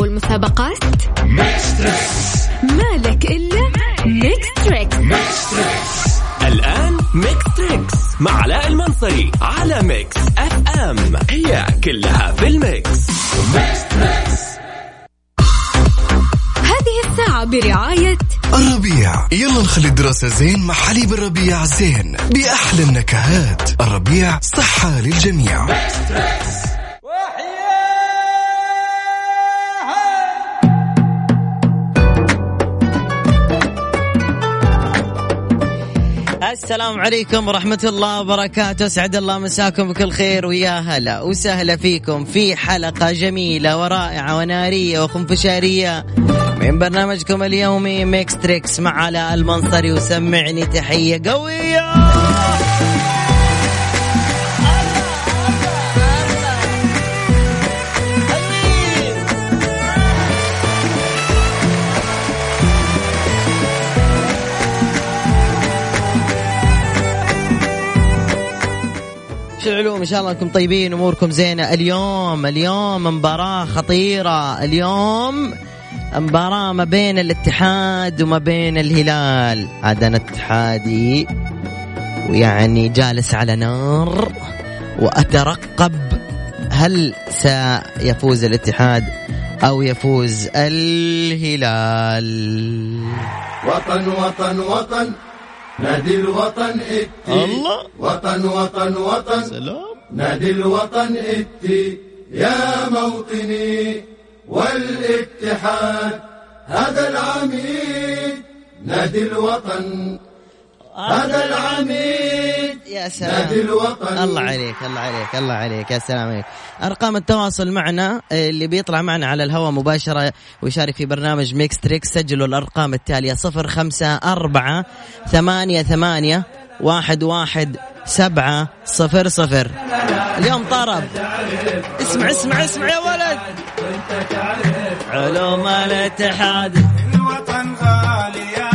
الألعاب والمسابقات؟ مالك إلا Mix Trix. الآن Mix Trix مع علاء المنصري على Mix FM. هي كلها في ال mix. هذه الساعة برعاية الربيع. يلا نخلي الدراسة زين مع حليب الربيع زين بأحلى النكهات. الربيع صحة للجميع. السلام عليكم ورحمة الله وبركاته. أسعد الله مساكم بكل خير ويا هلا وسهلا فيكم في حلقة جميلة ورائعة ونارية وخنفشارية من برنامجكم اليومي Mix Trix مع علاء المنصري. وسمعني تحية قوية. شو العلوم؟ إن شاء الله أنكم طيبين أموركم زينة. اليوم اليوم مباراة خطيرة. اليوم مباراة ما بين الاتحاد وما بين الهلال. عاد أنا اتحادي ويعني جالس على نار وأترقب هل سيفوز الاتحاد أو يفوز الهلال. وطن وطن وطن. نادي الوطن إتي. الله. وطن وطن وطن. سلام. نادي الوطن إتي. يا موطني والاتحاد هذا العميد. نادي الوطن. هذا العميد. يا سلام. نادي الوطن الله عليك الله عليك الله عليك. يا سلام عليك. أرقام التواصل معنا آه، اللي بيطلع معنا على الهواء مباشرة ويشارك في برنامج Mix Trix سجلوا الأرقام التالية صفر خمسة أربعة ثمانية ثمانية واحد واحد سبعة صفر صفر. اليوم طرب. اسمع اسمع اسمع يا ولد. علوم الاتحاد الوطن غالي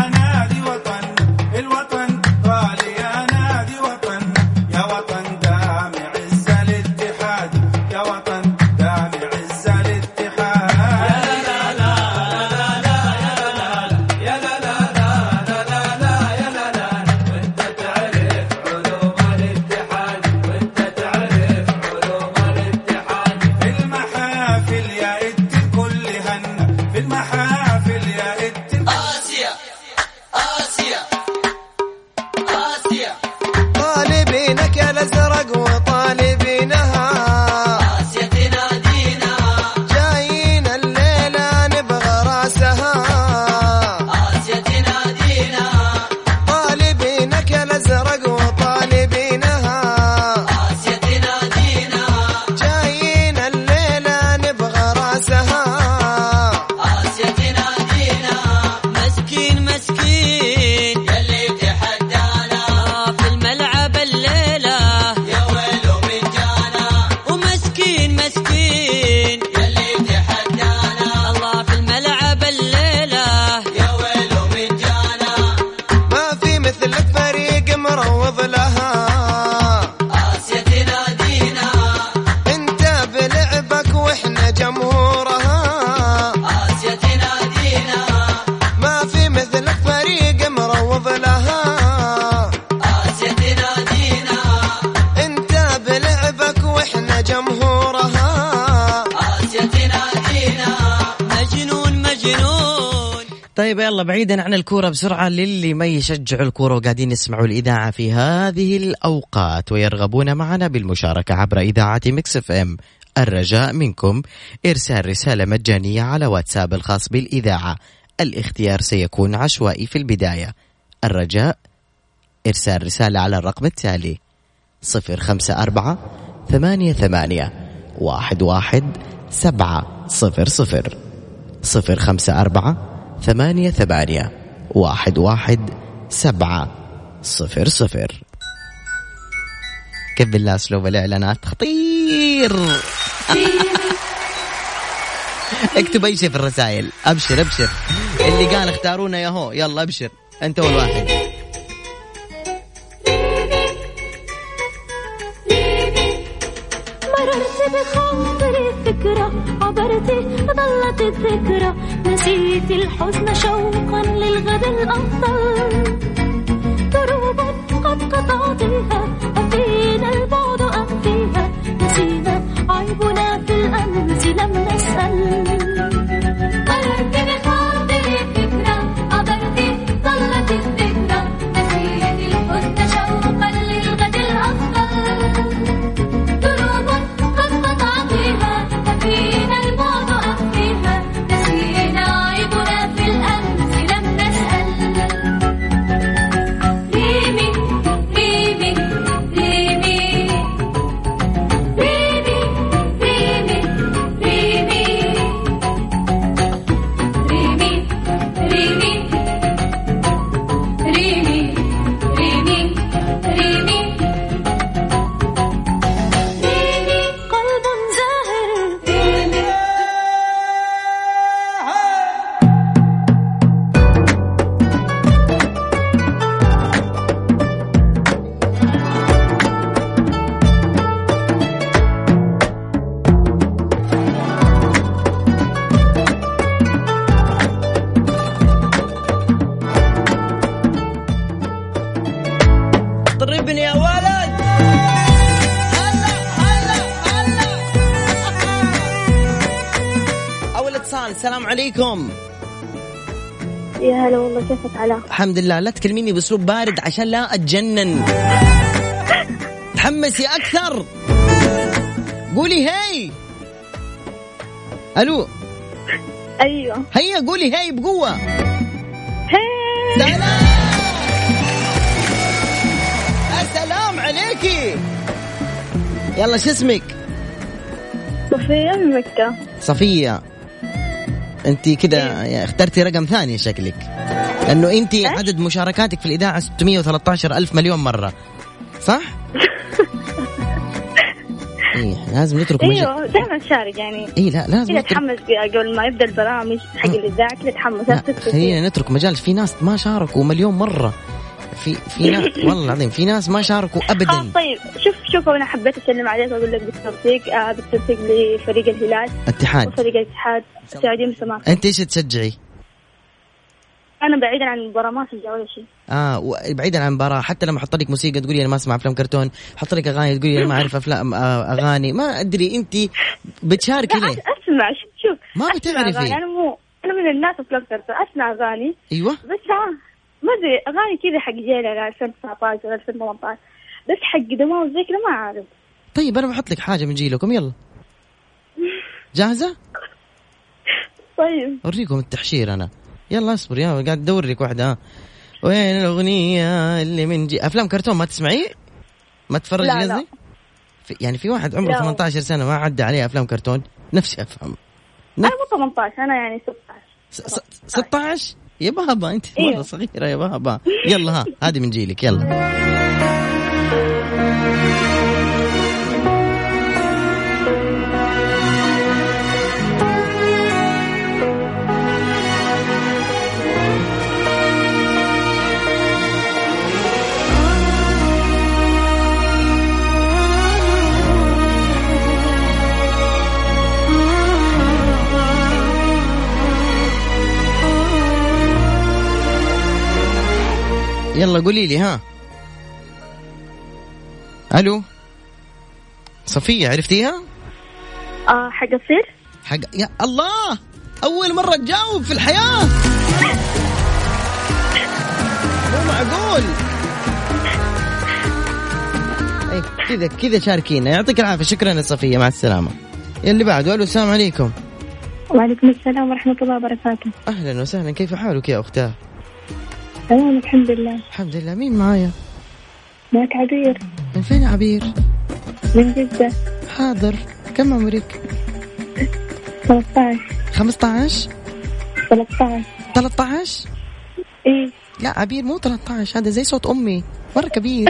يلا بعيدا عن الكورة بسرعة للي ما يشجعوا الكورة وقاعدين يسمعوا الإذاعة في هذه الأوقات. ويرغبون معنا بالمشاركة عبر إذاعة Mix FM. الرجاء منكم. إرسال رسالة مجانية على واتساب الخاص بالإذاعة. الاختيار سيكون عشوائي في البداية. الرجاء. إرسال رسالة على الرقم التالي صفر خمسة أربعة ثمانية ثمانية واحد واحد سبعة صفر صفر. صفر خمسة أربعة ثمانية ثمانية واحد واحد سبعة صفر صفر. كيف بالله أسلوب الإعلانات؟ خطير. اكتب أي شيء في الرسائل. أبشر أبشر. اللي قال اختارونا يا هو. يلا أبشر. أنت أول واحد مررت بخاطري الفكرة عبرتي ظلت الذكرى. نسيت الحزن شوقا للغد الأفضل. دروب قد قطعتها أفينا البعد أم فيها نسينا عيبنا في الأمس لم نسأل. علاء الحمد لله. لا تكلميني بأسلوب بارد عشان لا أتجنن. تحمسي أكثر. قولي هي ألو. أيوه. هيا قولي هي بقوة. هي سلام. السلام عليكي. يلا شو اسمك؟ صفية من مكة. صفية. انت كده اخترتي رقم ثاني شكلك. لأنه أنت عدد مشاركاتك في الإذاعة 613 ألف مليون مرة. صح؟ إيه لازم نترك مجال. أيوه دائما شارك يعني. إيه لا لازم كذا اتحمس قبل ما يبدأ البرامج حق الإذاعة كذا اتحمس خلينا نترك مجال. في ناس ما شاركوا مليون مرة. في في ناس والله العظيم في ناس ما شاركوا ابدا. طيب شوف شوف أنا حبيت اسلم عليك واقول لك بالتوفيق آه بالتوفيق لفريق الهلال اتحاد. وفريق الاتحاد. السعوديه مسمار أنت إيش تشجعي؟ أنا بعيدا عن المباراة ما اشجع ولا شيء. آه بعيدا عن المباراة. حتى لما أحط لك موسيقى تقولي أنا ما أسمع أفلام كرتون أحط لك أغاني تقولي أنا ما أعرف أفلام آه أغاني. ما أدري أنت بتشاركي ليه؟ أسمع شوف شوف. ما بتعرفي. أنا مو أنا من الناس أفلام كرتون. أسمع أغاني. أيوه. بس ما أدري أغاني كذا حق جيل 2019 ولا 2018 بس حق دماغ زي كذا ما أعرف. طيب أنا بحط لك حاجة من جيلكم يلا. جاهزة؟ طيب. أوريكم التحشير أنا. يلا اصبر يلا قاعد ادور لك واحدة ها. وين الأغنية اللي من جي أفلام كرتون ما تسمعي؟ ما تتفرجي لا، لا. في يعني في واحد عمره لا. 18 سنة ما عدى عليه أفلام كرتون نفسي أفهم أنا مو 18 أنا يعني 16 س- س- 16 يا بابا أنت مرة إيوه. صغيرة يا بابا يلا ها هذه من جيلك يلا يلا قولي لي ها. ألو؟ صفية عرفتيها؟ آه حق الصير؟ حق يا الله! أول مرة تجاوب في الحياة! مو معقول! اي كذا كذا شاركينا. يعطيك العافية. شكرا يا صفية. مع السلامة. اللي بعده. ألو السلام عليكم. وعليكم السلام ورحمة الله وبركاته. أهلا وسهلا. كيف حالك يا أختاه؟ تمام الحمد لله. الحمد لله. مين معايا؟ معك عبير. من فين يا عبير؟ من جدة. حاضر. كم عمرك؟ 13 15 13 13 إيه. لا عبير مو 13 هذا زي صوت أمي. مره كبير.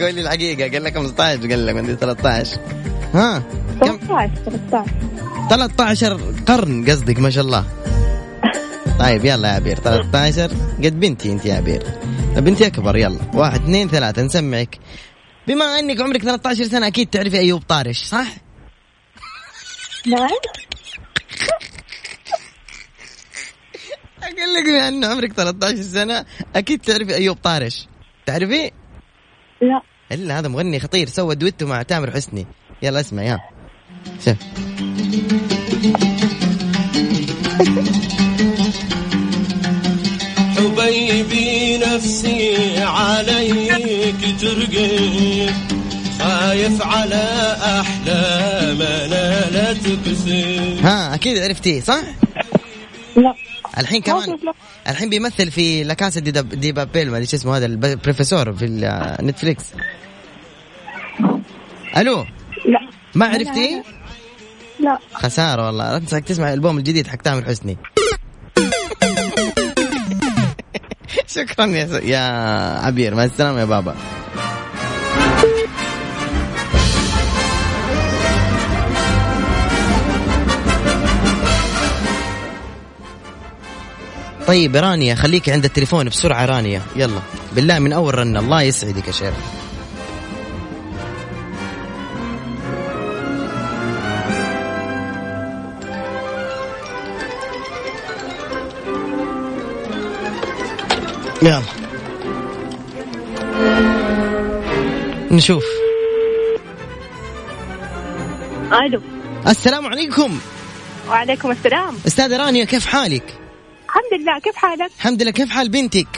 قول لي الحقيقة قال لك 15 قال لك عندي 13 ها؟ كم؟ 13 13 13 قرن قصدك ما شاء الله. طيب يلا يا عبير 13 قد بنتي انت يا عبير. بنتي أكبر يلا. واحد اثنين ثلاثة نسمعك. بما إنك عمرك 13 سنة أكيد تعرفي أيوب طارش صح؟ نعم. أقول لك بما إنه عمرك 13 سنة أكيد تعرفي أيوب طارش. تعرفي؟ لا. إلا هذا مغني خطير سوى دويتو مع تامر حسني. يلا اسمع يا شوف. حبيبي نفسي عليك ترقي. خايف على أحلامنا لا تكسر ها أكيد عرفتيه صح؟ لا. الحين كمان الحين بيمثل في لاكاسا دي, دب- دي بابيل ما أدري شو اسمه هذا البروفيسور في نتفليكس ألو؟ لا ما عرفتي؟ لا خسارة والله. انصحك تسمع الألبوم الجديد حق تامر حسني. شكرا يا س... يا عبير. مع السلامة يا بابا. طيب يا رانيا خليكي عند التليفون بسرعة رانيا. يلا. بالله من أول رنه الله يسعدك يا شيخ. يلا نشوف ألو السلام عليكم وعليكم السلام أستاذة رانيا كيف حالك؟ الحمد لله كيف حالك؟ الحمد لله كيف حال بنتك؟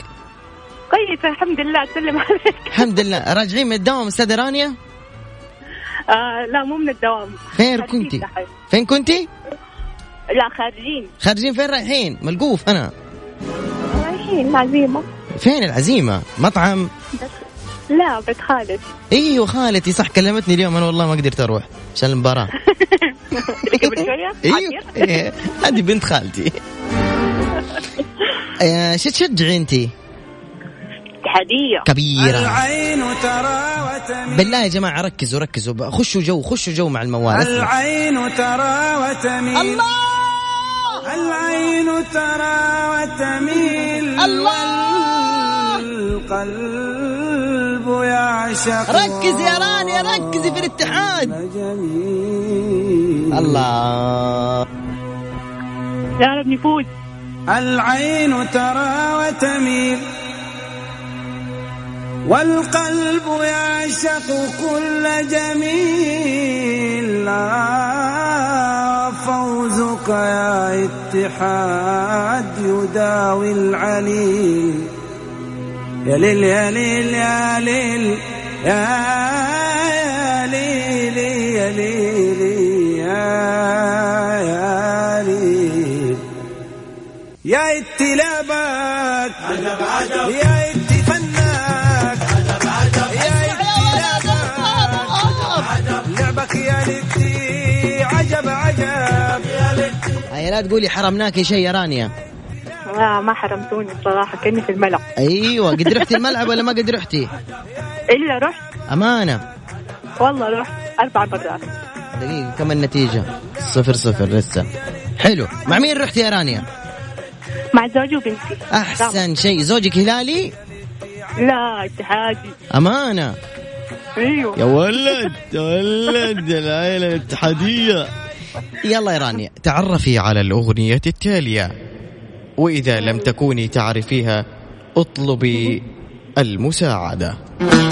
كويسة الحمد لله تسلم عليك الحمد لله راجعين من الدوام أستاذة رانيا؟ آه لا مو من الدوام فين خارجين كنتي؟ فين كنتي؟ لا خارجين خارجين فين رايحين؟ ملقوف أنا رايحين عزيمة فين العزيمة؟ مطعم؟ لا بيت خالد. أيوه خالتي صح كلمتني اليوم أنا والله ما قدرت أروح. عشان المباراة؟ قبل شوية أيوه. عبير؟ إيه، هذه بنت خالتي. آه، شو تشجعي انت؟ اتحادية كبيرة. العين ترى وتميل. بالله يا جماعة ركزوا ركزوا. خشوا جو خشوا جو مع الموال. العين ترى وتميل. الله! العين ترى وتميل. الله القلب يعشق ركز يا رانيا ركزي في الاتحاد. جميل. الله. يا رب نفوز. العين ترى وتميل والقلب يعشق كل جميل. آه، فوزك يا اتحاد يداوي العليل يا ليل يا ليل يا ليل يا ليل يا ليل يا يا ليل. يا اتلابك عجب عجب. يا لا تقولي حرمناكي شيء يا رانيا. لا ما حرمتوني بصراحة كأني في الملعب. أيوه قد رحتي الملعب ولا ما قد رحتي؟ إلا رحت. أمانة. والله رحت أربع مرات. دقيقة كم النتيجة؟ صفر صفر لسه. حلو. مع مين رحتي يا رانيا؟ مع زوجي وبنتي. أحسن شيء. زوجك هلالي؟ لا اتحادي. أمانة. أيوه. يا ولد يا ولد العائله الاتحادية. يلا يا رانيا تعرفي على الأغنية التالية. وإذا لم تكوني تعرفيها اطلبي المساعدة. الله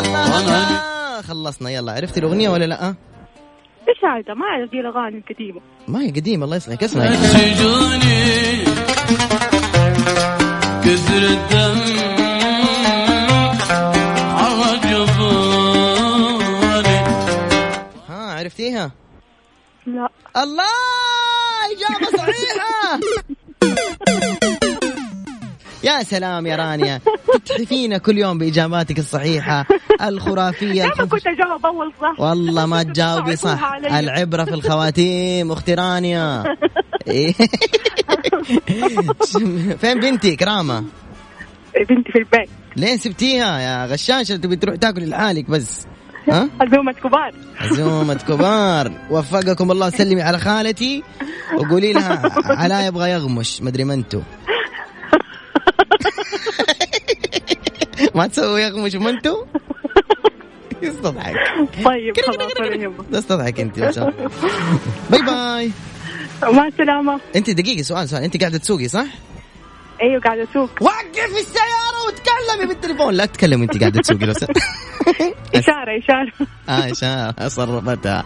الله الله. خلصنا يلا. عرفتي الأغنية ولا لا؟ إيش هذا ما أعرف دي الأغاني القديمة. ما هي قديمة الله يسلمك. اسمعي. كثر الدم. عرفتيها؟ لا. الله! إجابة صحيحة! يا سلام يا رانيا. تتحفينا كل يوم بإجاباتك الصحيحة الخرافية دائما. كنت أجاوب أول صح. والله ما تجاوبي صح. العبرة في الخواتيم أختي رانيا. فين بنتي؟ كرامة. بنتي في البيت. ليه سبتيها يا غشاشة تبي تروح تاكل لحالك بس. ها؟ عزومة كبار. عزومة كبار. وفقكم الله سلمي على خالتي وقولي لها علاء يبغى يغمش. مدري ما أنتو. ما تسوي يغمش منتو يستضحك. طيب خلاص تستضحك أنت ما شاء الله. باي باي. مع السلامة. أنت دقيقة سؤال سؤال. أنت قاعدة تسوقي صح؟ أيوه قاعدة اسوق. وقف السيارة وتكلمي بالتليفون لا تتكلمي انت قاعدة تسوقي سمحت. إشارة إشارة. آه إشارة. صرفتها.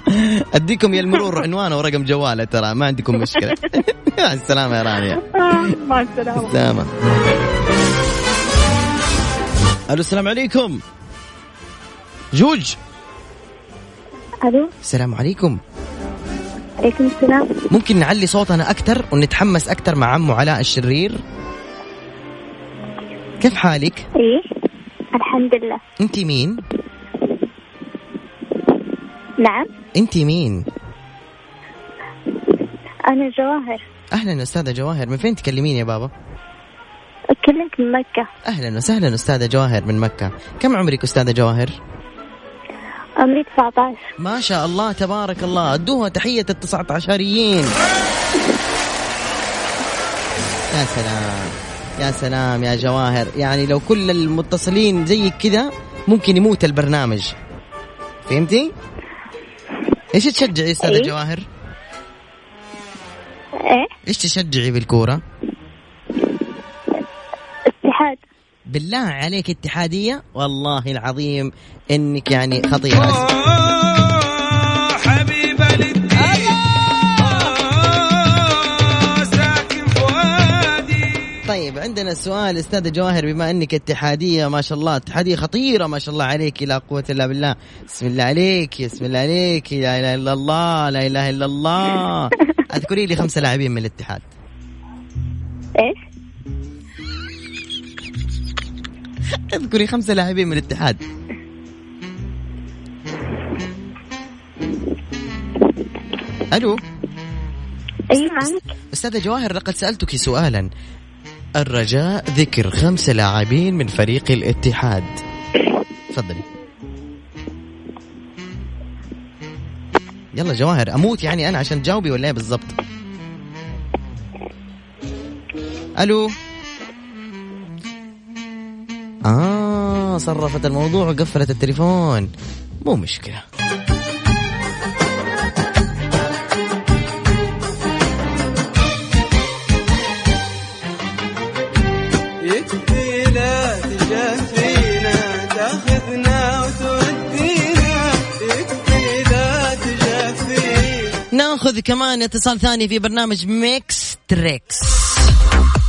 أديكم يا المرور عنوانه ورقم جواله ترى. ما عندكم مشكلة. مع السلامة يا رانيا. آه، مع السلامة. سلامة ألو السلام عليكم. جوج. ألو. السلام عليكم. عليكم السلام. ممكن نعلي صوتنا أكثر ونتحمس أكثر مع عمو علاء الشرير؟ كيف حالك؟ إيه الحمد لله. أنت مين؟ نعم. أنت مين؟ أنا جواهر. أهلا أستاذة جواهر من فين تكلميني يا بابا؟ أكلمك من مكة. أهلا وسهلا أستاذة جواهر من مكة. كم عمرك أستاذة جواهر؟ عمري 19 ما شاء الله تبارك الله. أدوها تحية التسعة عشريين يا سلام. يا سلام يا جواهر. يعني لو كل المتصلين زيك كذا ممكن يموت البرنامج. فهمتي؟ إيش تشجعي أستاذة إيه؟ جواهر؟ إيه؟ إيش تشجعي بالكورة؟ اتحاد. بالله عليك اتحادية؟ والله العظيم إنك يعني خطيرة. طيب عندنا سؤال استاذة جواهر بما إنك اتحادية ما شاء الله اتحادية خطيرة ما شاء الله عليك لا قوة إلا بالله. بسم الله عليك بسم الله عليك لا إله إلا الله لا إله إلا الله. أذكري لي خمسة لاعبين من الاتحاد. إيش؟ أذكري خمسة لاعبين من الاتحاد. ألو؟ أيوه معك. استاذة جواهر لقد سألتك سؤالا. الرجاء ذكر خمسة لاعبين من فريق الاتحاد. تفضلي. يلا جواهر أموت يعني أنا عشان تجاوبي ولا إيه بالضبط؟ ألو؟ آه صرفت الموضوع وقفلت التليفون. مو مشكلة. تاخذنا وتودينا. ناخذ كمان اتصال ثاني في برنامج Mix Trix.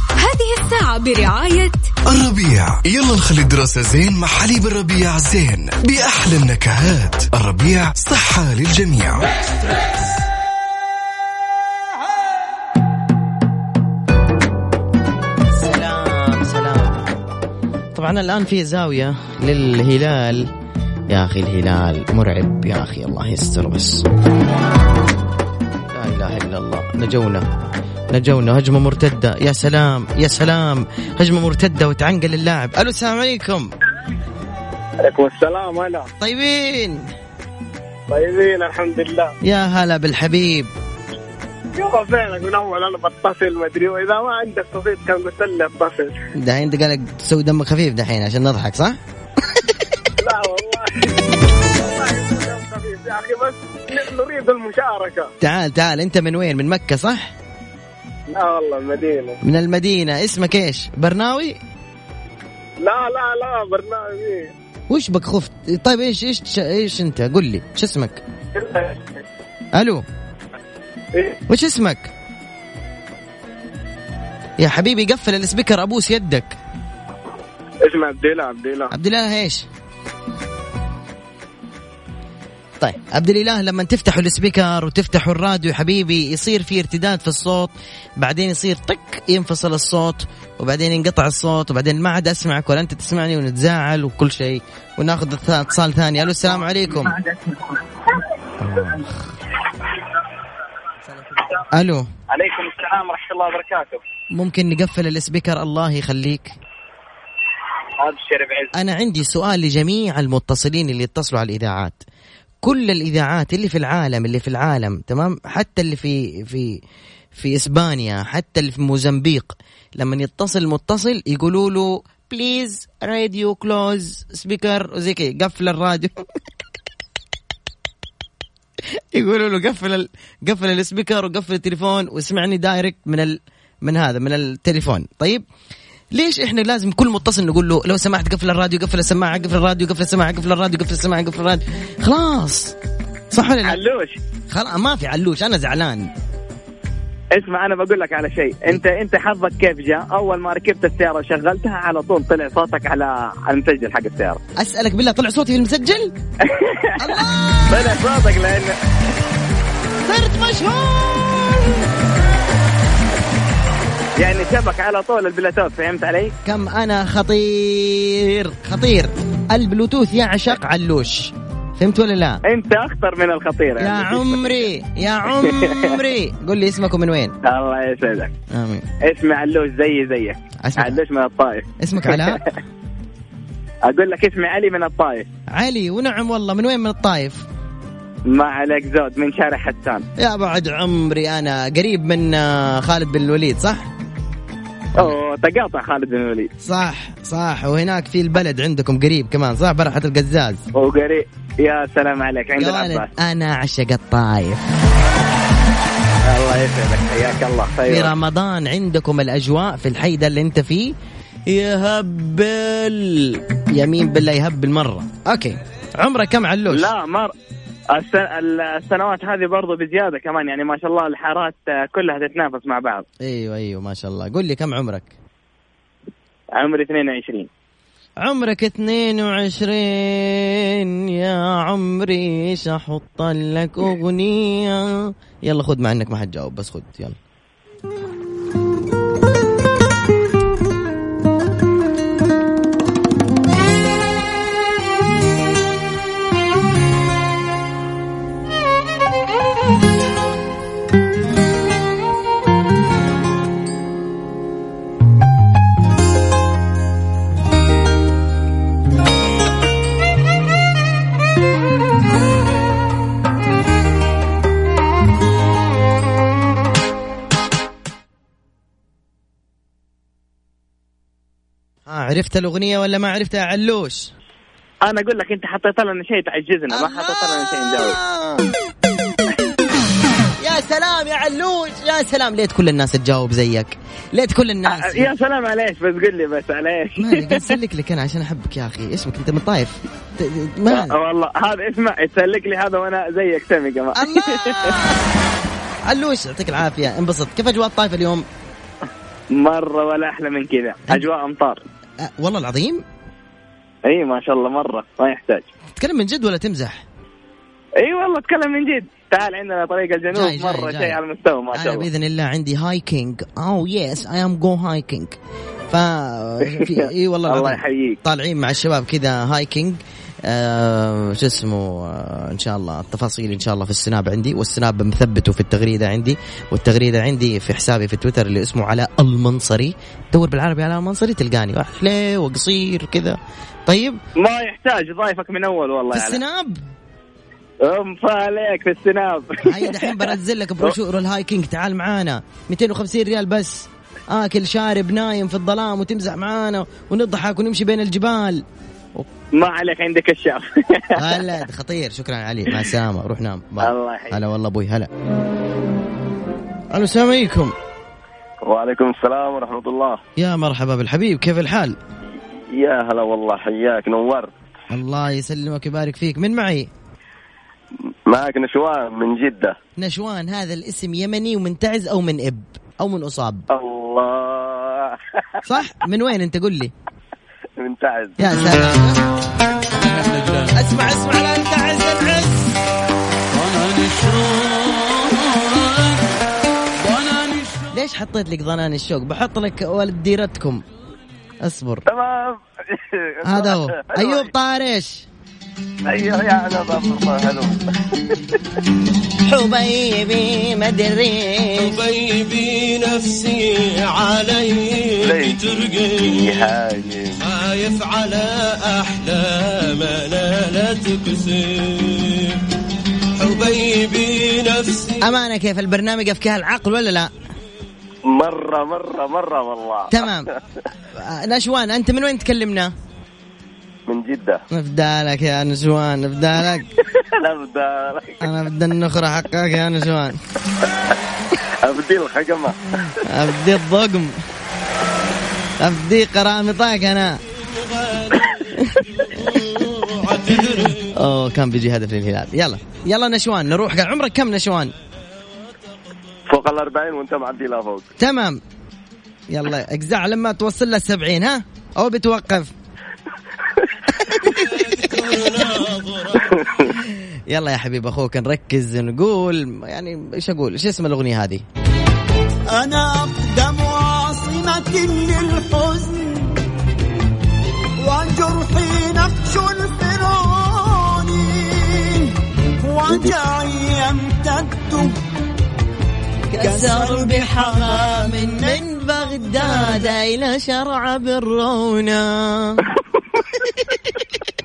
هذه الساعة برعاية الربيع. يلا نخلي الدراسة زين مع حليب الربيع زين بأحلى النكهات. الربيع صحة للجميع. سلام طبعا الآن في زاوية للهلال. يا أخي الهلال مرعب. يا أخي الله يستر بس. لا إله إلا الله. نجونا. نجونا. هجمة مرتدة. يا سلام. يا سلام. هجمة مرتدة وتعنقل اللاعب. ألو السلام عليكم. عليكم السلام. هلا. طيبين. طيبين الحمد لله. يا هلا بالحبيب. يوقف فينك من أول أنا بتصل ما أدري وإذا ما عندك تصيد كان قلت لي اتصل دحين أنت قالك تسوي دمك خفيف دحين عشان نضحك صح؟ لا والله والله خفيف يا أخي بس نريد المشاركة تعال تعال أنت من وين؟ من مكة صح؟ لا والله المدينة من المدينة اسمك إيش؟ برناوي؟ لا لا لا برنامج وش بك خفت؟ طيب إيش إيش إيش أنت؟ قل لي شو اسمك؟ ألو؟ وش اسمك؟ يا حبيبي قفل ال speaker أبوس يدك. اسمه عبد الله عبد الله. عبد الاله إيش؟ طيب عبد الإله لما تفتحوا ال speaker وتفتحوا الراديو حبيبي يصير في ارتداد في الصوت بعدين يصير طق ينفصل الصوت وبعدين ينقطع الصوت وبعدين ما عاد أسمعك ولا أنت تسمعني ونتزاعل وكل شيء وناخذ اتصال ثاني. ألو السلام عليكم. ألو. عليكم السلام ورحمة الله وبركاته. ممكن نقفل ال speaker؟ الله يخليك. ابشر بعز أنا عندي سؤال لجميع المتصلين اللي يتصلوا على الإذاعات. كل الإذاعات اللي في العالم اللي في العالم تمام؟ حتى اللي في في في إسبانيا حتى اللي في موزمبيق لما يتصل متصل يقولوا له please radio close speaker وزي كذا قفل الراديو. يقولوا له قفل ال... قفل ال speaker وقفل التليفون واسمعني direct من ال... من هذا من التليفون. طيب ليش إحنا لازم كل متصل نقول له لو سمحت قفل الراديو قفل السماعة قفل الراديو قفل السماعة قفل الراديو قفل السماعة قفل الراديو. خلاص. صح ولا لا؟ علوش. خلاص ما في علوش أنا زعلان. اسمع أنا بقول لك على شيء. أنت أنت حظك كيف جاء؟ أول ما ركبت السيارة وشغلتها على طول طلع صوتك على على المسجل حق السيارة. أسألك بالله طلع صوتي في المسجل؟ طلع صوتك لأن صرت مشهور! يعني شبك على طول البلوتوث فهمت علي؟ كم أنا خطير خطير. البلوتوث يعشق علوش. فهمت ولا لا؟ أنت أخطر من الخطير يا يعني. عمري يا عمري قول لي اسمك ومن وين؟ الله يسعدك آمين اسمي علوش زي زيك أسمك علوش من الطائف اسمك علاء؟ أقول لك اسمي علي من الطائف علي ونعم والله من وين من الطايف؟ ما عليك زود من شارع حسان يا بعد عمري أنا قريب من آه، خالد بن الوليد صح؟ أوه تقاطع خالد بن الوليد. صح صح. وهناك في البلد عندكم قريب كمان صح؟ برحة القزاز. وقريب يا سلام عليك عند العباس. أنا اعشق الطايف الله يسعدك حياك الله في رمضان عندكم الأجواء في الحي ده اللي أنت فيه؟ يهبل. يمين بالله يهبل مرة. أوكي. عمرك كم علوش؟ لا مر السنوات هذه برضو بزيادة كمان يعني ما شاء الله الحارات كلها تتنافس مع بعض. أيوه أيوه ما شاء الله. قول لي كم عمرك؟ عمري 22 عمرك 22 يا عمري إيش أحط لك أغنية. يلا خذ مع إنك ما حتجاوب بس خذ يلا. عرفت الأغنية ولا ما عرفتها؟ علوش. أنا أقول لك أنت حطيت لنا شيء تعجزنا ما حطيت لنا شيء نجاوب. يا سلام يا علوش. يا سلام. ليت كل الناس تجاوب زيك. ليت كل الناس. آه، يا سلام على إيش بس قل لي بس على إيش ما اسلك لك أنا عشان أحبك يا أخي. اسمك أنت من ت- ما آه، والله هذا اسمع تسلك لي هذا وأنا زيك سامي كمان. علوش يعطيك العافية. انبسط. كيف أجواء الطايف اليوم؟ مرة ولا أحلى من كذا. أجواء أمطار. والله العظيم؟ إي ما شاء الله مرة ما يحتاج. تتكلم من جد ولا تمزح؟ إي والله أتكلم من جد. تعال عندنا طريق الجنوب جاي- جاي- مرة جاي. شيء على المستوى ما شاء أنا الله. بإذن الله عندي hiking oh yes I am go hiking ف إي والله الله يحييك. طالعين مع الشباب كذا hiking آه شو اسمه آه إن شاء الله التفاصيل إن شاء الله في ال Snap عندي وال Snap مثبته في التغريدة عندي والتغريدة عندي في حسابي في تويتر اللي اسمه علاء المنصري. دور بالعربي علاء المنصري تلقاني. واحد حليو وقصير كذا. طيب؟ ما يحتاج ضايفك من أول والله في. ال Snap؟ أم عليك في ال Snap. هيا دحين بنزل لك بروشور ال hiking تعال معانا. 250 ريال بس. آكل شارب نايم في الظلام وتمزح معانا ونضحك ونمشي بين الجبال. ما عليك عندك كشاف هلا خطير. شكرا علي. مع السلامة. روح نام. bye. الله يحييك. هلا والله أبوي. هلا. ألو السلام عليكم. وعليكم السلام ورحمة الله. يا مرحبا بالحبيب. كيف الحال؟ يا هلا والله حياك نورت الله يسلمك ويبارك فيك. من معي؟ معك نشوان من جدة. نشوان هذا الاسم يمني ومنتعز أو من إب أو من أصاب. الله. صح؟ من وين أنت؟ قل لي. من تعز يا سلام. اسمع اسمع لا انتعز انعس ليش حطيت لك ضنان الشوق؟ بحط لك ولد ديرتكم اصبر. تمام. هذا هو. أيوب طارش. أيوه يا هلا بابا حلو حبيبي مدري حبيبي نفسي عليك ترقي خايف على أحلامنا لا تكسر حبيبي نفسي. أمانة كيف البرنامج افكاه العقل ولا لا؟ مرة مرة مرة والله. تمام. آه، نشوان أنت من وين تكلمنا؟ من جدة. نفدالك يا نشوان نفدالك لا بدالك أنا بدي النخرة حقك يا نشوان أبدي الخقمة أبدي الضقم. أبدي قرامطك أنا. أوه كان بيجي هدف للهلال. يلا يلا نشوان نروح. قال عمرك كم نشوان فوق الأربعين وأنت معدي لا فوق. تمام. يلا اجزع لما توصل له السبعين ها؟ أو بتوقف. يلا يا حبيب أخوك نركز نقول يعني إيش أقول؟ إيش اسم الأغنية هذه؟ أنا أقدم عاصمة للحزن وجرحي نقش الفرعون وجعي يمتد كسر بحمام من بغداد إلى شرع بالرونة.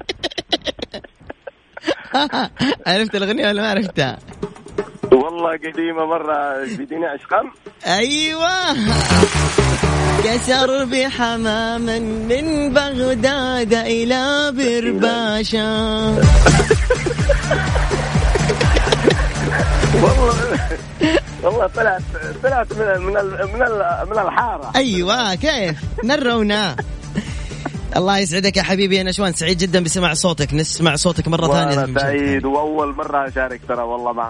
عرفت الأغنية ولا ما عرفتها؟ والله قديمة مرة بديني عشقا أيوه. كسر بحمام من بغداد إلى برباشا. والله والله طلعت طلعت من من ال- من ال- من الحارة. أيوه كيف؟ نرونا الله يسعدك يا حبيبي. يا نشوان سعيد جدا بسماع صوتك. نسمع صوتك مرة ثانية. وأنا سعيد وأول مرة أشارك ترى والله مع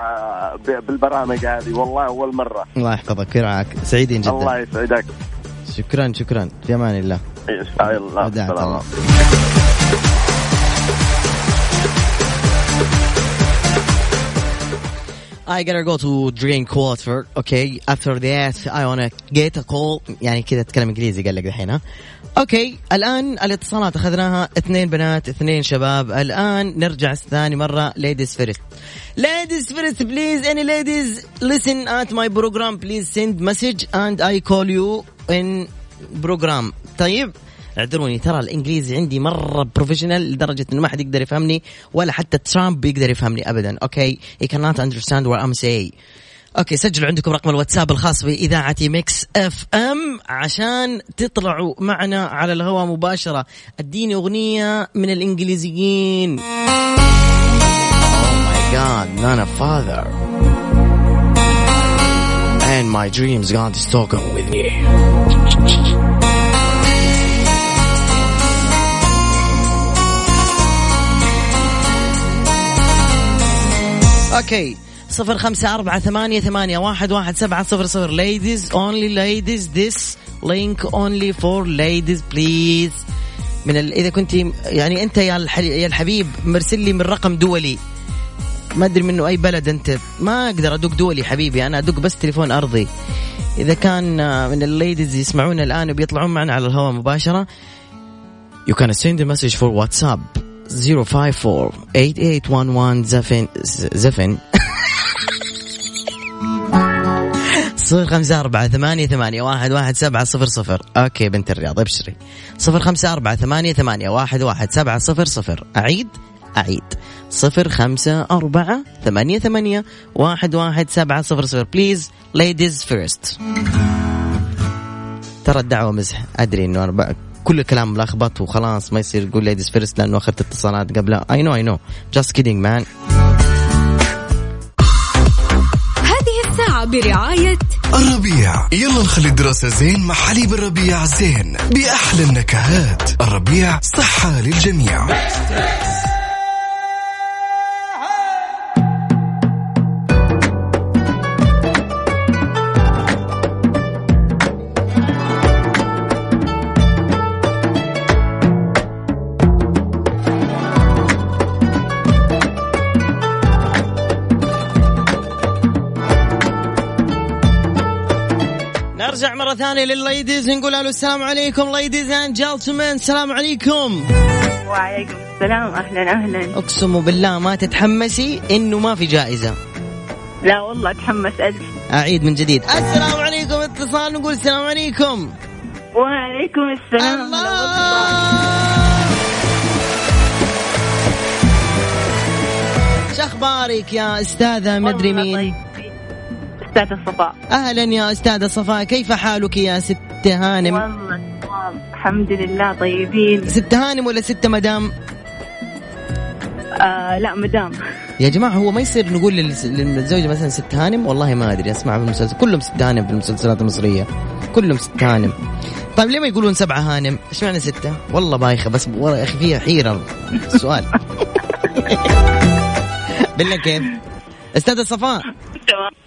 بالبرامج هذه. والله أول مرة. الله يحفظك. ويرعاك سعيدين جدا. الله يسعدك. شكرا شكرا. في أمان الله. يسعد الله. الله. I gotta go to drink water okay after that I wanna get a call يعني كذا اتكلم انجليزي قال لك دحين ها أوكي الان الاتصالات اخذناها اثنين بنات اثنين شباب الان نرجع ثاني مره ladies first ladies first please any ladies listen at my program please send message and I call you in program طيب اعذروني ترى الإنجليزي عندي مرة professional لدرجة إنه ما حد يقدر يفهمني ولا حتى ترامب يقدر يفهمني ابدا okay he cannot understand what I'm saying. okay سجلوا عندكم رقم الواتساب الخاص بإذاعة Mix FM عشان تطلعوا معنا على الهواء مباشرة. أديني أغنية من الإنجليزيين. Oh god Nana father. And my dreams God is talking with me. أوكي. صفر خمسة أربعة ثمانية ثمانية واحد واحد سبعة صفر صفر. Ladies only ladies this link only for ladies please. من ال... إذا كنت يعني أنت يا, الح... يا الحبيب مرسل لي من رقم دولي. ما أدري منه أي بلد أنت. ما أقدر أدق دولي حبيبي أنا أدق بس تليفون أرضي. إذا كان آه، من ال ladies يسمعونا الآن وبيطلعون معنا على الهواء مباشرة You can send a message for WhatsApp. 054 8811 seven seven. صفر خمسة أربعة ثمانية ثمانية واحد واحد سبعة صفر صفر. okay بنت الرياض ابشري. صفر خمسة أربعة ثمانية ثمانية واحد واحد سبعة صفر صفر. أعيد أعيد. صفر خمسة أربعة ثمانية ثمانية واحد واحد سبعة صفر صفر. please ladies first. ترى الدعوة مزح. أدري إنه أنا كل الكلام ملخبط وخلاص ما يصير يقول ladies first لأنه أخذت اتصالات قبلها. I know I know just kidding man هذه الساعة برعاية الربيع. يلا نخلي الدراسة زين مع حليب الربيع زين. بأحلى النكهات. الربيع صحة للجميع. نرجع مرة ثانية للل ladies نقول ألو السلام عليكم ladies and gentlemen السلام عليكم. وعليكم السلام أهلا أهلا. أقسم بالله ما تتحمسي إنه ما في جائزة. لا والله أتحمس ألف. أعيد من جديد. السلام عليكم اتصال نقول السلام عليكم. وعليكم السلام. الله! شو أخبارك يا أستاذة؟ مدري مين. أستاذة صفاء أهلا يا استاذه صفاء كيف حالك يا ست هانم؟ والله الحمد لله طيبين. ست هانم ولا ست مدام؟ آه لا مدام. يا جماعة هو ما يصير نقول للز- للزوجة مثلا ست هانم؟ والله ما أدري أسمع في المسلسل. كلهم ست هانم في المسلسلات المصرية. كلهم ست هانم. طيب ليه ما يقولون سبعة هانم؟ إيش معنى ستة؟ والله بايخة بس ورا يا أخي فيها حيرة. السؤال بالله كيف؟ استاذة صفاء تمام.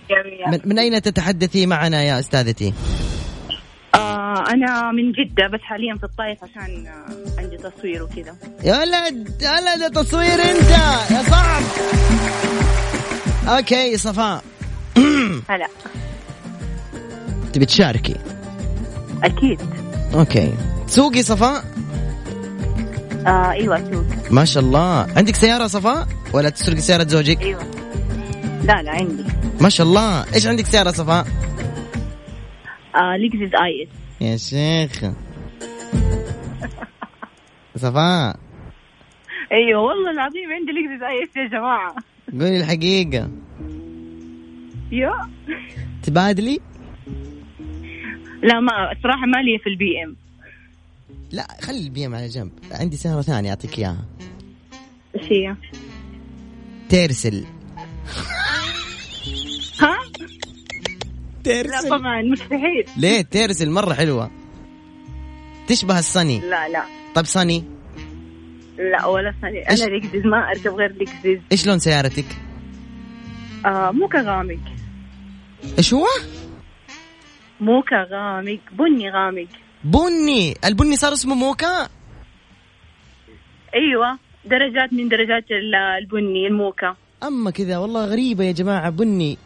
من, من أين تتحدثي معنا يا أستاذتي؟ آه أنا من جدة بس حاليا في الطايف عشان آه عندي تصوير وكذا. يا ولد هلا ده تصوير أنت يا صعب okay صفاء. هلا. تبي تشاركي؟ أكيد. okay. تسوقي صفاء؟ آه أيوة سوق ما شاء الله. عندك سيارة صفاء؟ ولا تسرقي سيارة زوجك؟ أيوة. لا لا عندي. ما شاء الله. إيش عندك سيارة صفاء آه لكزس IS يا شيخ. صفاء أيوة والله العظيم عندي لكزس IS يا جماعة. قولي الحقيقة. يا تبادلي؟ لا ما الصراحة ما لي في البي إم لا خلي البي ام على جنب. عندي سيارة ثانية أعطيك إياها. إيش هي؟ ترسل ترسل. لا طبعا مستحيل. ليه تيرسل؟ مرة حلوة. تشبه السني. لا لا. طيب سني. لا ولا إيش؟ أنا لكزس ما أركب غير لكزس إيش لون سيارتك؟ آه موكا غامق إيش هو؟ موكا غامق بني غامق. بني. البني صار اسمه موكا؟ أيوة درجات من درجات ال- البني الموكا. أما كذا والله غريبة يا جماعة بني.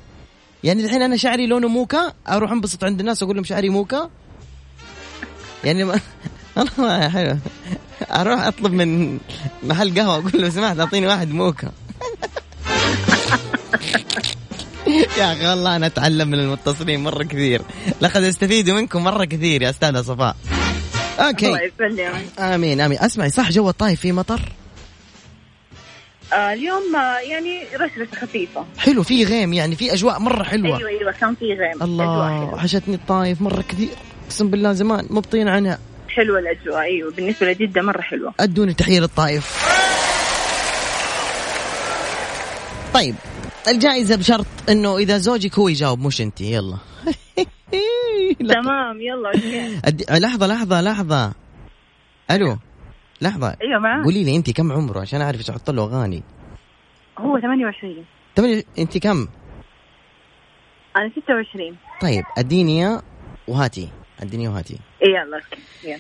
يعني الحين أنا شعري لونه موكا أروح أنبسط عند الناس واقول لهم شعري موكا. يعني ما والله حلو. أروح أطلب من محل قهوة أقول لو سمحت أعطيني واحد موكا. يا أخي والله أنا أتعلم من المتصلين مرة كثير. لقد أستفيد منكم مرة كثير يا أستاذة صفاء. الله okay يسلمك. آمين آمين. أسمعي صح جو الطايف فيه مطر؟ آه اليوم آه يعني رشرشة خفيفة. حلو فيه غيم يعني في أجواء مرة حلوة. أيوة أيوة كان في غيم. أجواء الله حلوة. وحشتني الطايف مرة كثير. أقسم بالله زمان مبطين عنها. حلوة الأجواء أيوة. بالنسبة لجدة مرة حلوة. أدوني تحية للطايف. طيب الجائزة بشرط إنه إذا زوجك هو يجاوب مش أنت. يلا. تمام يلا. لحظة لحظة لحظة. ألو. لحظة. أيوة معاك. قولي لي أنت كم عمره؟ عشان أعرف إيش أحط له أغاني. هو 28 تمني أنت كم؟ أنا 26 طيب أديني إياه وهاتي. أديني وهاتي. إيه يلا يلا.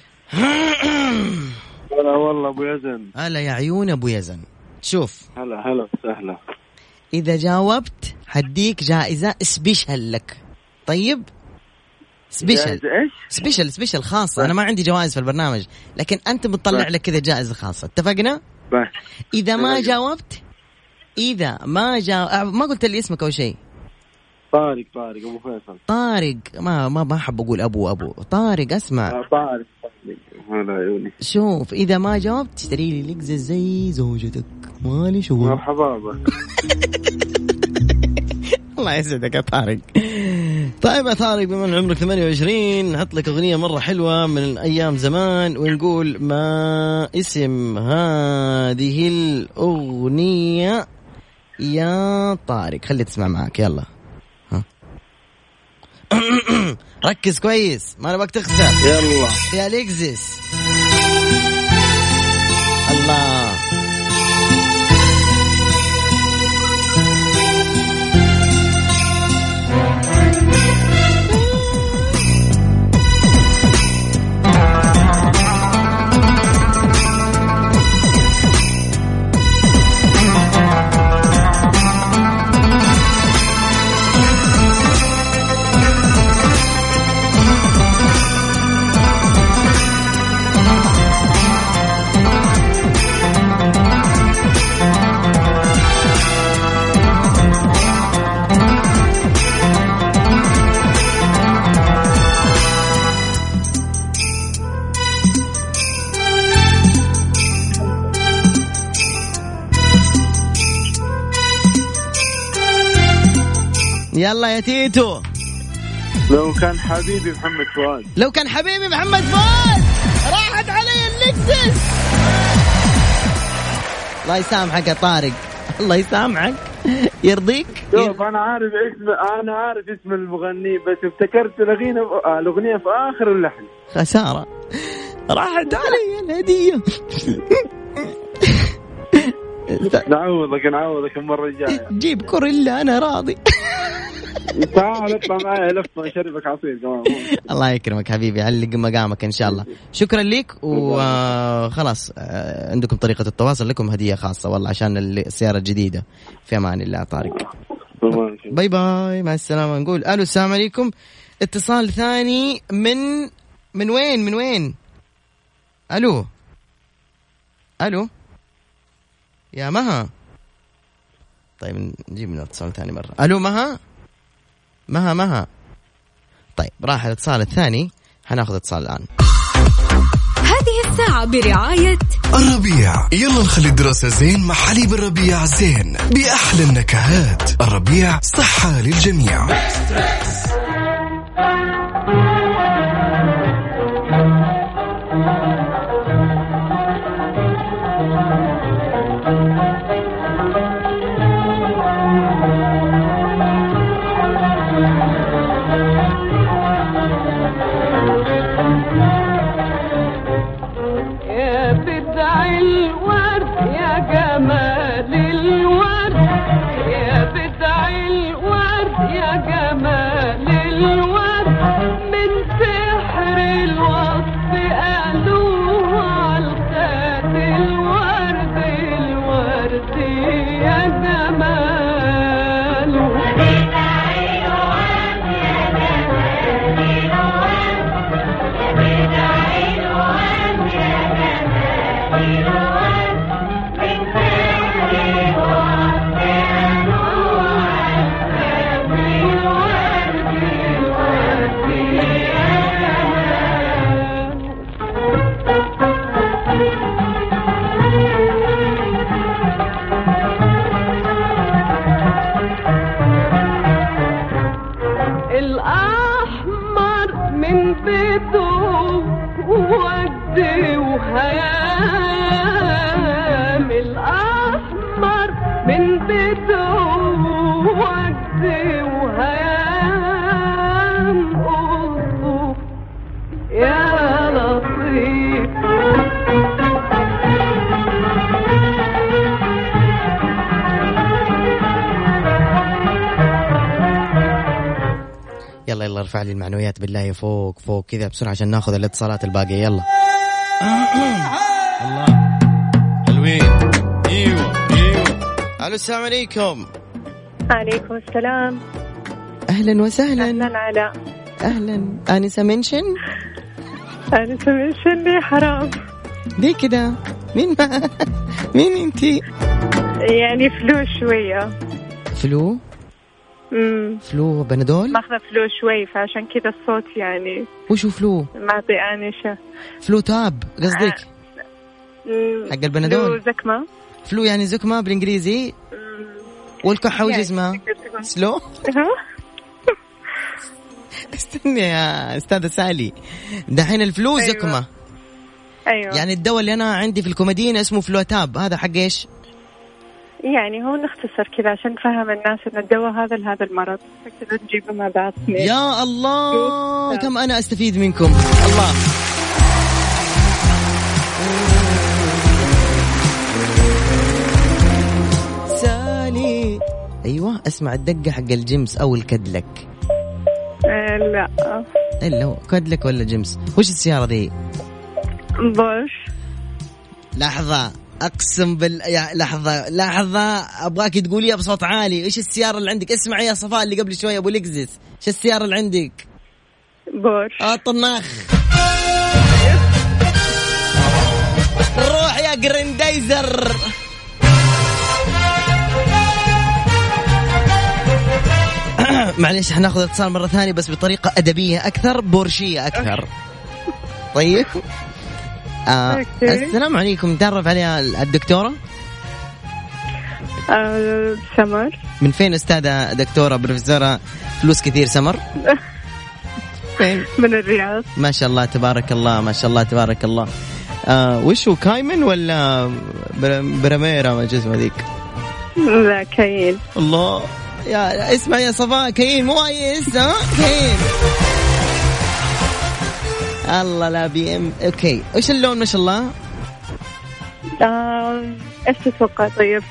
هلا والله أبو يزن. هلا يا عيون أبو يزن. شوف. هلا هلا وسهلا إذا جاوبت حديك جائزة سبيشل لك. طيب؟ سبيشل إيش؟ سبيشل سبيشل خاصة. أنا ما عندي جوائز في البرنامج لكن أنت بتطلع. لك كذا جائزة خاصة. اتفقنا؟ بس. إذا ما طيب. جاوبت إذا ما جا ما قلت لي اسمك أول شيء. طارق طارق أبو فيصل. طارق. ما ما ما أحب أقول أبو أبو. طارق اسمع. آه، طارق. طارق هلا عيوني. شوف إذا ما جاوبت تشتري لي لقزه زي زوجتك. مالي شغل. مرحبا الله يسعدك يا طارق. طيب يا طارق بما ان عمرك 28 نحط لك أغنية مرة حلوة من أيام زمان ونقول ما اسم هذه الأغنية يا طارق. خلي تسمع معك يلا. ها. ركز كويس ما نبغاك تخسر. يلا. يا ليكزيس. يلا يا تيتو. لو كان حبيبي محمد فؤاد. لو كان حبيبي محمد فؤاد راحت علي اللكسس الله يسامحك يا طارق. الله يسامحك. يرضيك؟ شوف أنا عارف اسم أنا عارف اسم المغني بس افتكرت الأغنية الأغنية في آخر اللحن. خسارة. راحت علي الهدية. نعوضك نعوضك المرة الجاية. جيب كورولا أنا راضي. تعال اطلع معي لفه اشربك عصير كمان الله يكرمك حبيبي علا مقامك إن شاء الله. شكرا لك وخلاص آه، عندكم طريقة التواصل لكم هدية خاصة والله عشان السيارة الجديدة. في أمان الله طارق bye bye مع السلامة. نقول ألو السلام عليكم. اتصال ثاني من من وين من وين؟ ألو. ألو. يا مها. طيب نجيب من اتصال ثاني مرة. ألو مها. مها مها. طيب راح الاتصال الثاني. حناخذ اتصال الآن. هذه الساعة برعاية الربيع. يلا نخلي الدراسة زين مع حليب الربيع زين. بأحلى النكهات. الربيع صحة للجميع. يا ارفع لي المعنويات بالله فوق فوق كذا بسرعة عشان ناخذ الاتصالات الباقية. يلا. الله. حلوين. إيوه إيوه. ألو السلام عليكم. عليكم السلام. أهلا وسهلا. أهلا علاء أهلا. أنسة منشن؟ أنا سمعت لي حرام؟ ليه كده؟ مين ما مين أنتي؟ يعني فلو شوية. flu؟ امم flu بنادول ماخذة flu شوي فعشان كذا الصوت يعني وشو flu؟ معطي انشة فلوتاب قصدك؟ مم، حق البنادول. flu زكمة. flu يعني زكمة بالإنجليزي؟ والكحة وش يعني اسمها. سلو؟ ها؟ استني يا أستاذة سالي. دحين ال flu أيوة. زكمة. أيوه. يعني الدواء اللي أنا عندي في الكوميدين اسمه فلوتاب هذا حق إيش؟ يعني هو نختصر كذا عشان نفهم الناس ان الدواء هذا لهذا المرض. فكذا نجيبه مع بعض. يا الله كم أنا أستفيد منكم. الله. سالي. أيوه أسمع الدقة حق الجيمس أو الكدلك. آه لا. إلا هو كدلك ولا جيمس؟ وش السيارة ذي؟ بورش لحظة. أقسم بال يا لحظة لحظة أبغاك تقوليها بصوت عالي. إيش السيارة اللي عندك؟ اسمعي يا صفاء اللي قبل شوية أبو لكزس إيش السيارة اللي عندك؟ بورش آه طناخ. روح يا جريندايزر معليش حناخذ اتصال مرة ثانية بس بطريقة أدبية أكثر بورشية أكثر. طيب. آه. السلام عليكم. تعرف عليها الدكتورة؟ آه سمر. من فين أستاذة دكتورة بروفيسورة؟ فلوس كثير سمر. فين من الرياض. ما شاء الله تبارك الله ما شاء الله تبارك الله. آه وش هو كايمن ولا بر- براميرا ما جسمه ذيك؟ لا كاين الله. يا اسمع يا صفاء كاين مو ايس ها كاين الله لا بي إم. okay. وش اللون ما شاء الله؟ آه، إيش تتوقع طيب؟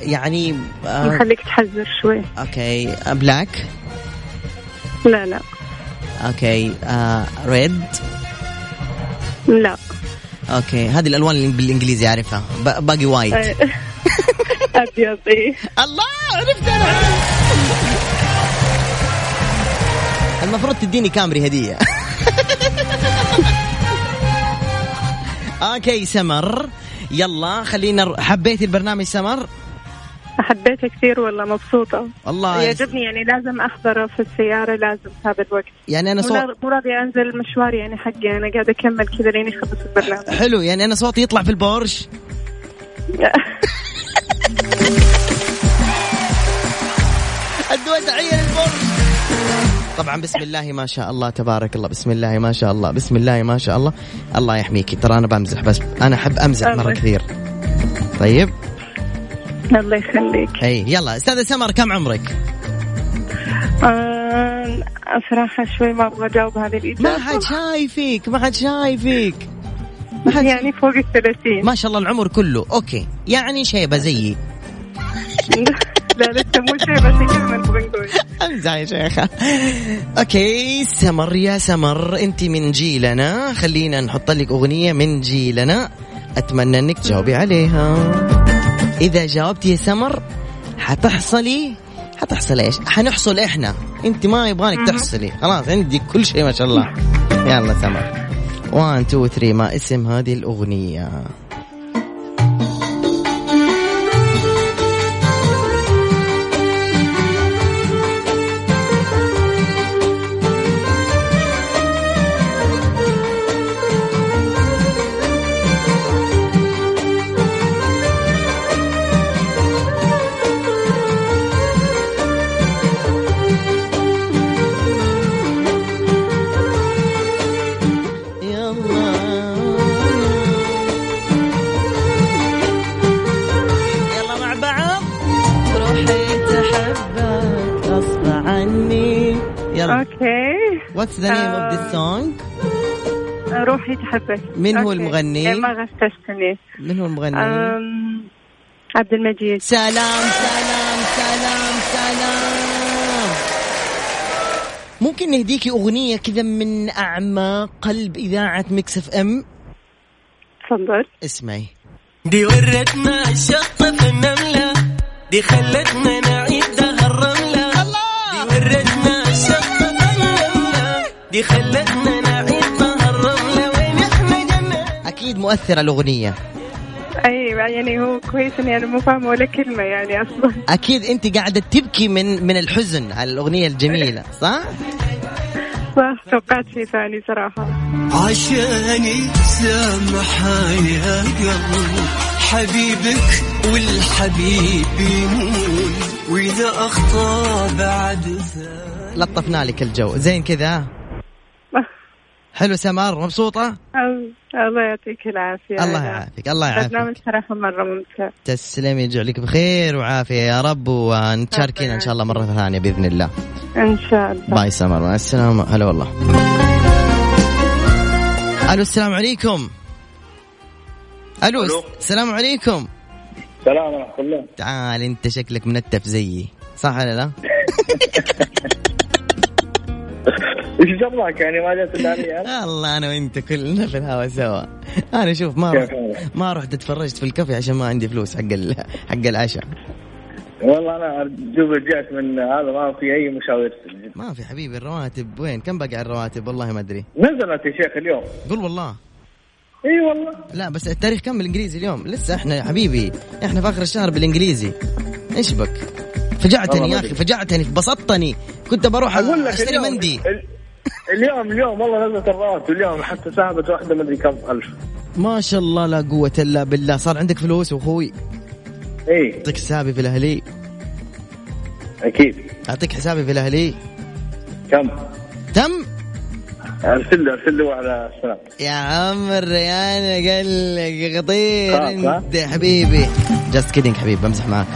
يعني آه نخليك تحذر شوي. okay. black لا لا. okay. آه red لا. okay. هذه الألوان اللي بالإنجليزي أعرفها. باقي white أبيض الله! عرفت أنا. المفروض تديني كامري هدية. okay سمر. يلا خلينا حبيتي البرنامج سمر؟ حبيته كثير والله مبسوطة. والله. يعجبني يعني لازم أحضره في السيارة لازم في هذا الوقت. يعني أنا مو صوت مو راضية أنزل مشوار يعني حقي. أنا قاعدة أكمل كذا لين يخلص البرنامج. حلو يعني أنا صوتي يطلع في البورش؟ تحية. للبورش طبعا بسم الله ما شاء الله تبارك الله. بسم الله ما شاء الله بسم الله ما شاء الله. الله يحميكي. ترى أنا بمزح بس. أنا أحب أمزح مرة. كثير. طيب. الله يخليك. اي يلا. أستاذة سمر كم عمرك؟ آه صراحة شوي ما أبغى أجاوب هذه الإجابة. ما حد شايفك ما حد شايفك. يعني فوق الثلاثين. ما شاء الله العمر كله. أوكي. يعني شيبة زيي. لا لسه مو شيء بس ما نبغى نقول أمزح يا شيخة. okay سمر يا سمر. أنت من جيلنا. خلينا نحط لك أغنية من جيلنا. أتمنى أنك تجاوبي عليها. إذا جاوبتي يا سمر حتحصلي حتحصل إيش؟ حنحصل إحنا. أنت ما يبغانك تحصلي. خلاص عندك كل شيء ما شاء الله. يلا سمر. 1 2 3 ما اسم هذه الأغنية. What's the name of this song? روحي تحبك مين هو okay. المغني؟ ما غششتني من هو المغني؟ عبد المجيد سلام سلام سلام سلام ممكن نهديكي أغنية كذا من أعماق قلب إذاعة ميكس اف ام تفضل اسمعي دي ورتنا الشطة في النملة دي خلتنا نعيد دهر الرملة وين إحنا جنة أكيد مؤثرة الأغنية. أيوه يعني هو كويس إني أنا مو فاهمة ولا كلمة يعني أصلا. أكيد أنت قاعدة تبكي من من الحزن على الأغنية الجميلة صح؟ صح توقعت شيء ثاني صراحة. عشاني سامحاني يا قلب حبيبك والحبيب يمون وإذا أخطأ بعد لطفنا لك الجو. زين كذا؟ حلو سمر مبسوطة؟ الله يعطيك العافية الله يعافيك الله يعافيك. برنامج صراحة مرة ممتع. تسلمي يجعلك بخير وعافية يا رب ونتشاركين إن شاء الله مرة ثانية بإذن الله. إن شاء الله. باي سمر مع السلامة. هلا والله. ألو السلام عليكم. ألو. السلام عليكم. سلام ورحمة الله. تعال أنت شكلك منتف زيي صح ولا لا؟ إيش جرك يعني؟ ما جت الا؟ الله أنا وأنت كلنا في الهوا سوا. أنا شوف ما رحت ما رحت اتفرجت في الكافي عشان ما عندي فلوس حق ال... حق العشاء. والله أنا دوب رجعت من هذا ما في أي مشاوير ما في حبيبي الرواتب وين؟ كم باقي على الرواتب؟ والله ما أدري. نزلت يا شيخ اليوم. قول والله. إي والله. لا بس التاريخ كم بالإنجليزي اليوم؟ لسه إحنا يا حبيبي إحنا في آخر الشهر بالإنجليزي. إيش بك؟ فجعتني يا ما أخي. فجعتني بسطتني. كنت بروح أشتري اليوم- مندي. ال- اليوم اليوم والله نزلت الرواتب اليوم حتى سحبت واحدة مدري كم ألف. ما شاء الله لا قوة إلا بالله. صار عندك فلوس واخوي إي. يعطيك السابي في الأهلي. أكيد. أعطيك حسابي في الأهلي. كم؟ تم؟ أرسل له أرسل له على السلام يا عم الريان قال لك خطير؟ انت يا حبيبي. just kidding حبيبي بمزح معك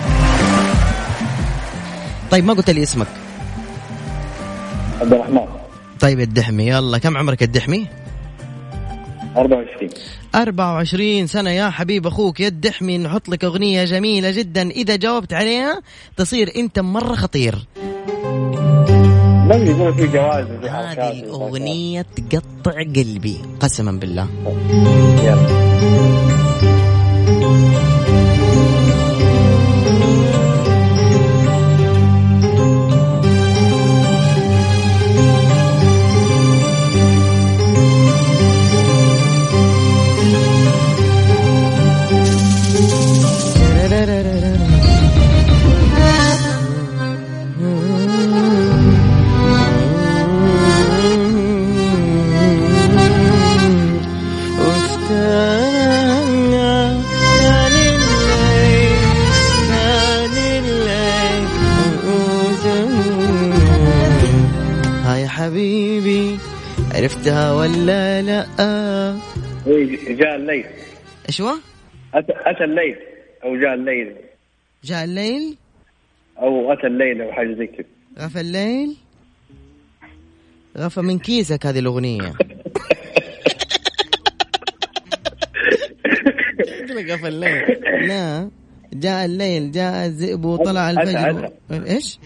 طيب ما قلت لي اسمك. عبد الرحمن طيب الدحمي. يلا كم عمرك الدحمي؟ 24 24 سنة يا حبيب أخوك. يا الدحمي نحط لك أغنية جميلة جدا. إذا جاوبت عليها تصير أنت مرة خطير. في جوائز هذه أغنية تقطع قلبي قسما بالله. يلا. عرفتها ولا لا؟ إيه، جاء الليل. إيش هو؟ أتى أتى الليل أو جاء الليل. جاء الليل؟ أو أتى الليل أو حاجة زي كذا غفى الليل؟ غفى من كيسك هذه الأغنية. غفى الليل. لا. جاء الليل جاء الذئب وطلع أتى- الفجر. إيش؟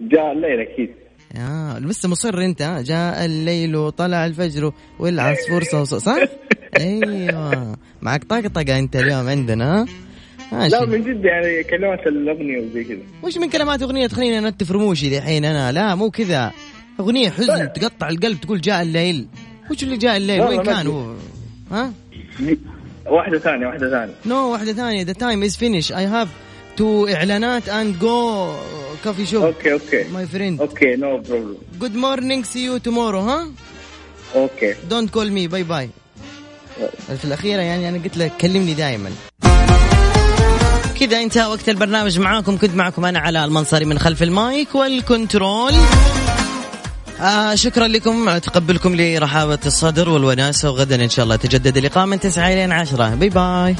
جاء الليل أكيد. آه لسه مصر أنت ها؟ جاء الليل وطلع الفجر والعصفور صوص صح؟ أيوه. معك طقطقة أنت اليوم عندنا؟ ماشي لا من جد يعني كلمات الأغنية وزي كذا. وش من كلمات أغنية تخليني انتف رموشي دحين أنا؟ لا مو كذا. أغنية حزن تقطع القلب تقول جاء الليل. وش اللي جاء الليل؟ وين كان. هو؟ ها؟ واحدة ثانية واحدة ثانية. no واحدة ثانية. the time is finish I have two اعلانات and go coffee shop okay okay my friend okay no problem good morning see you tomorrow ها okay don't call me bye bye في الأخيرة يعني أنا قلت لك كلمني دائما كذا انتهى وقت البرنامج معاكم كنت معكم أنا على المنصري من خلف المايك والكنترول. آه شكرا لكم تقبلكم لرحابة الصدر والوناسة وغدا إن شاء الله يتجدد اللقاء من 9 إلى 10 bye bye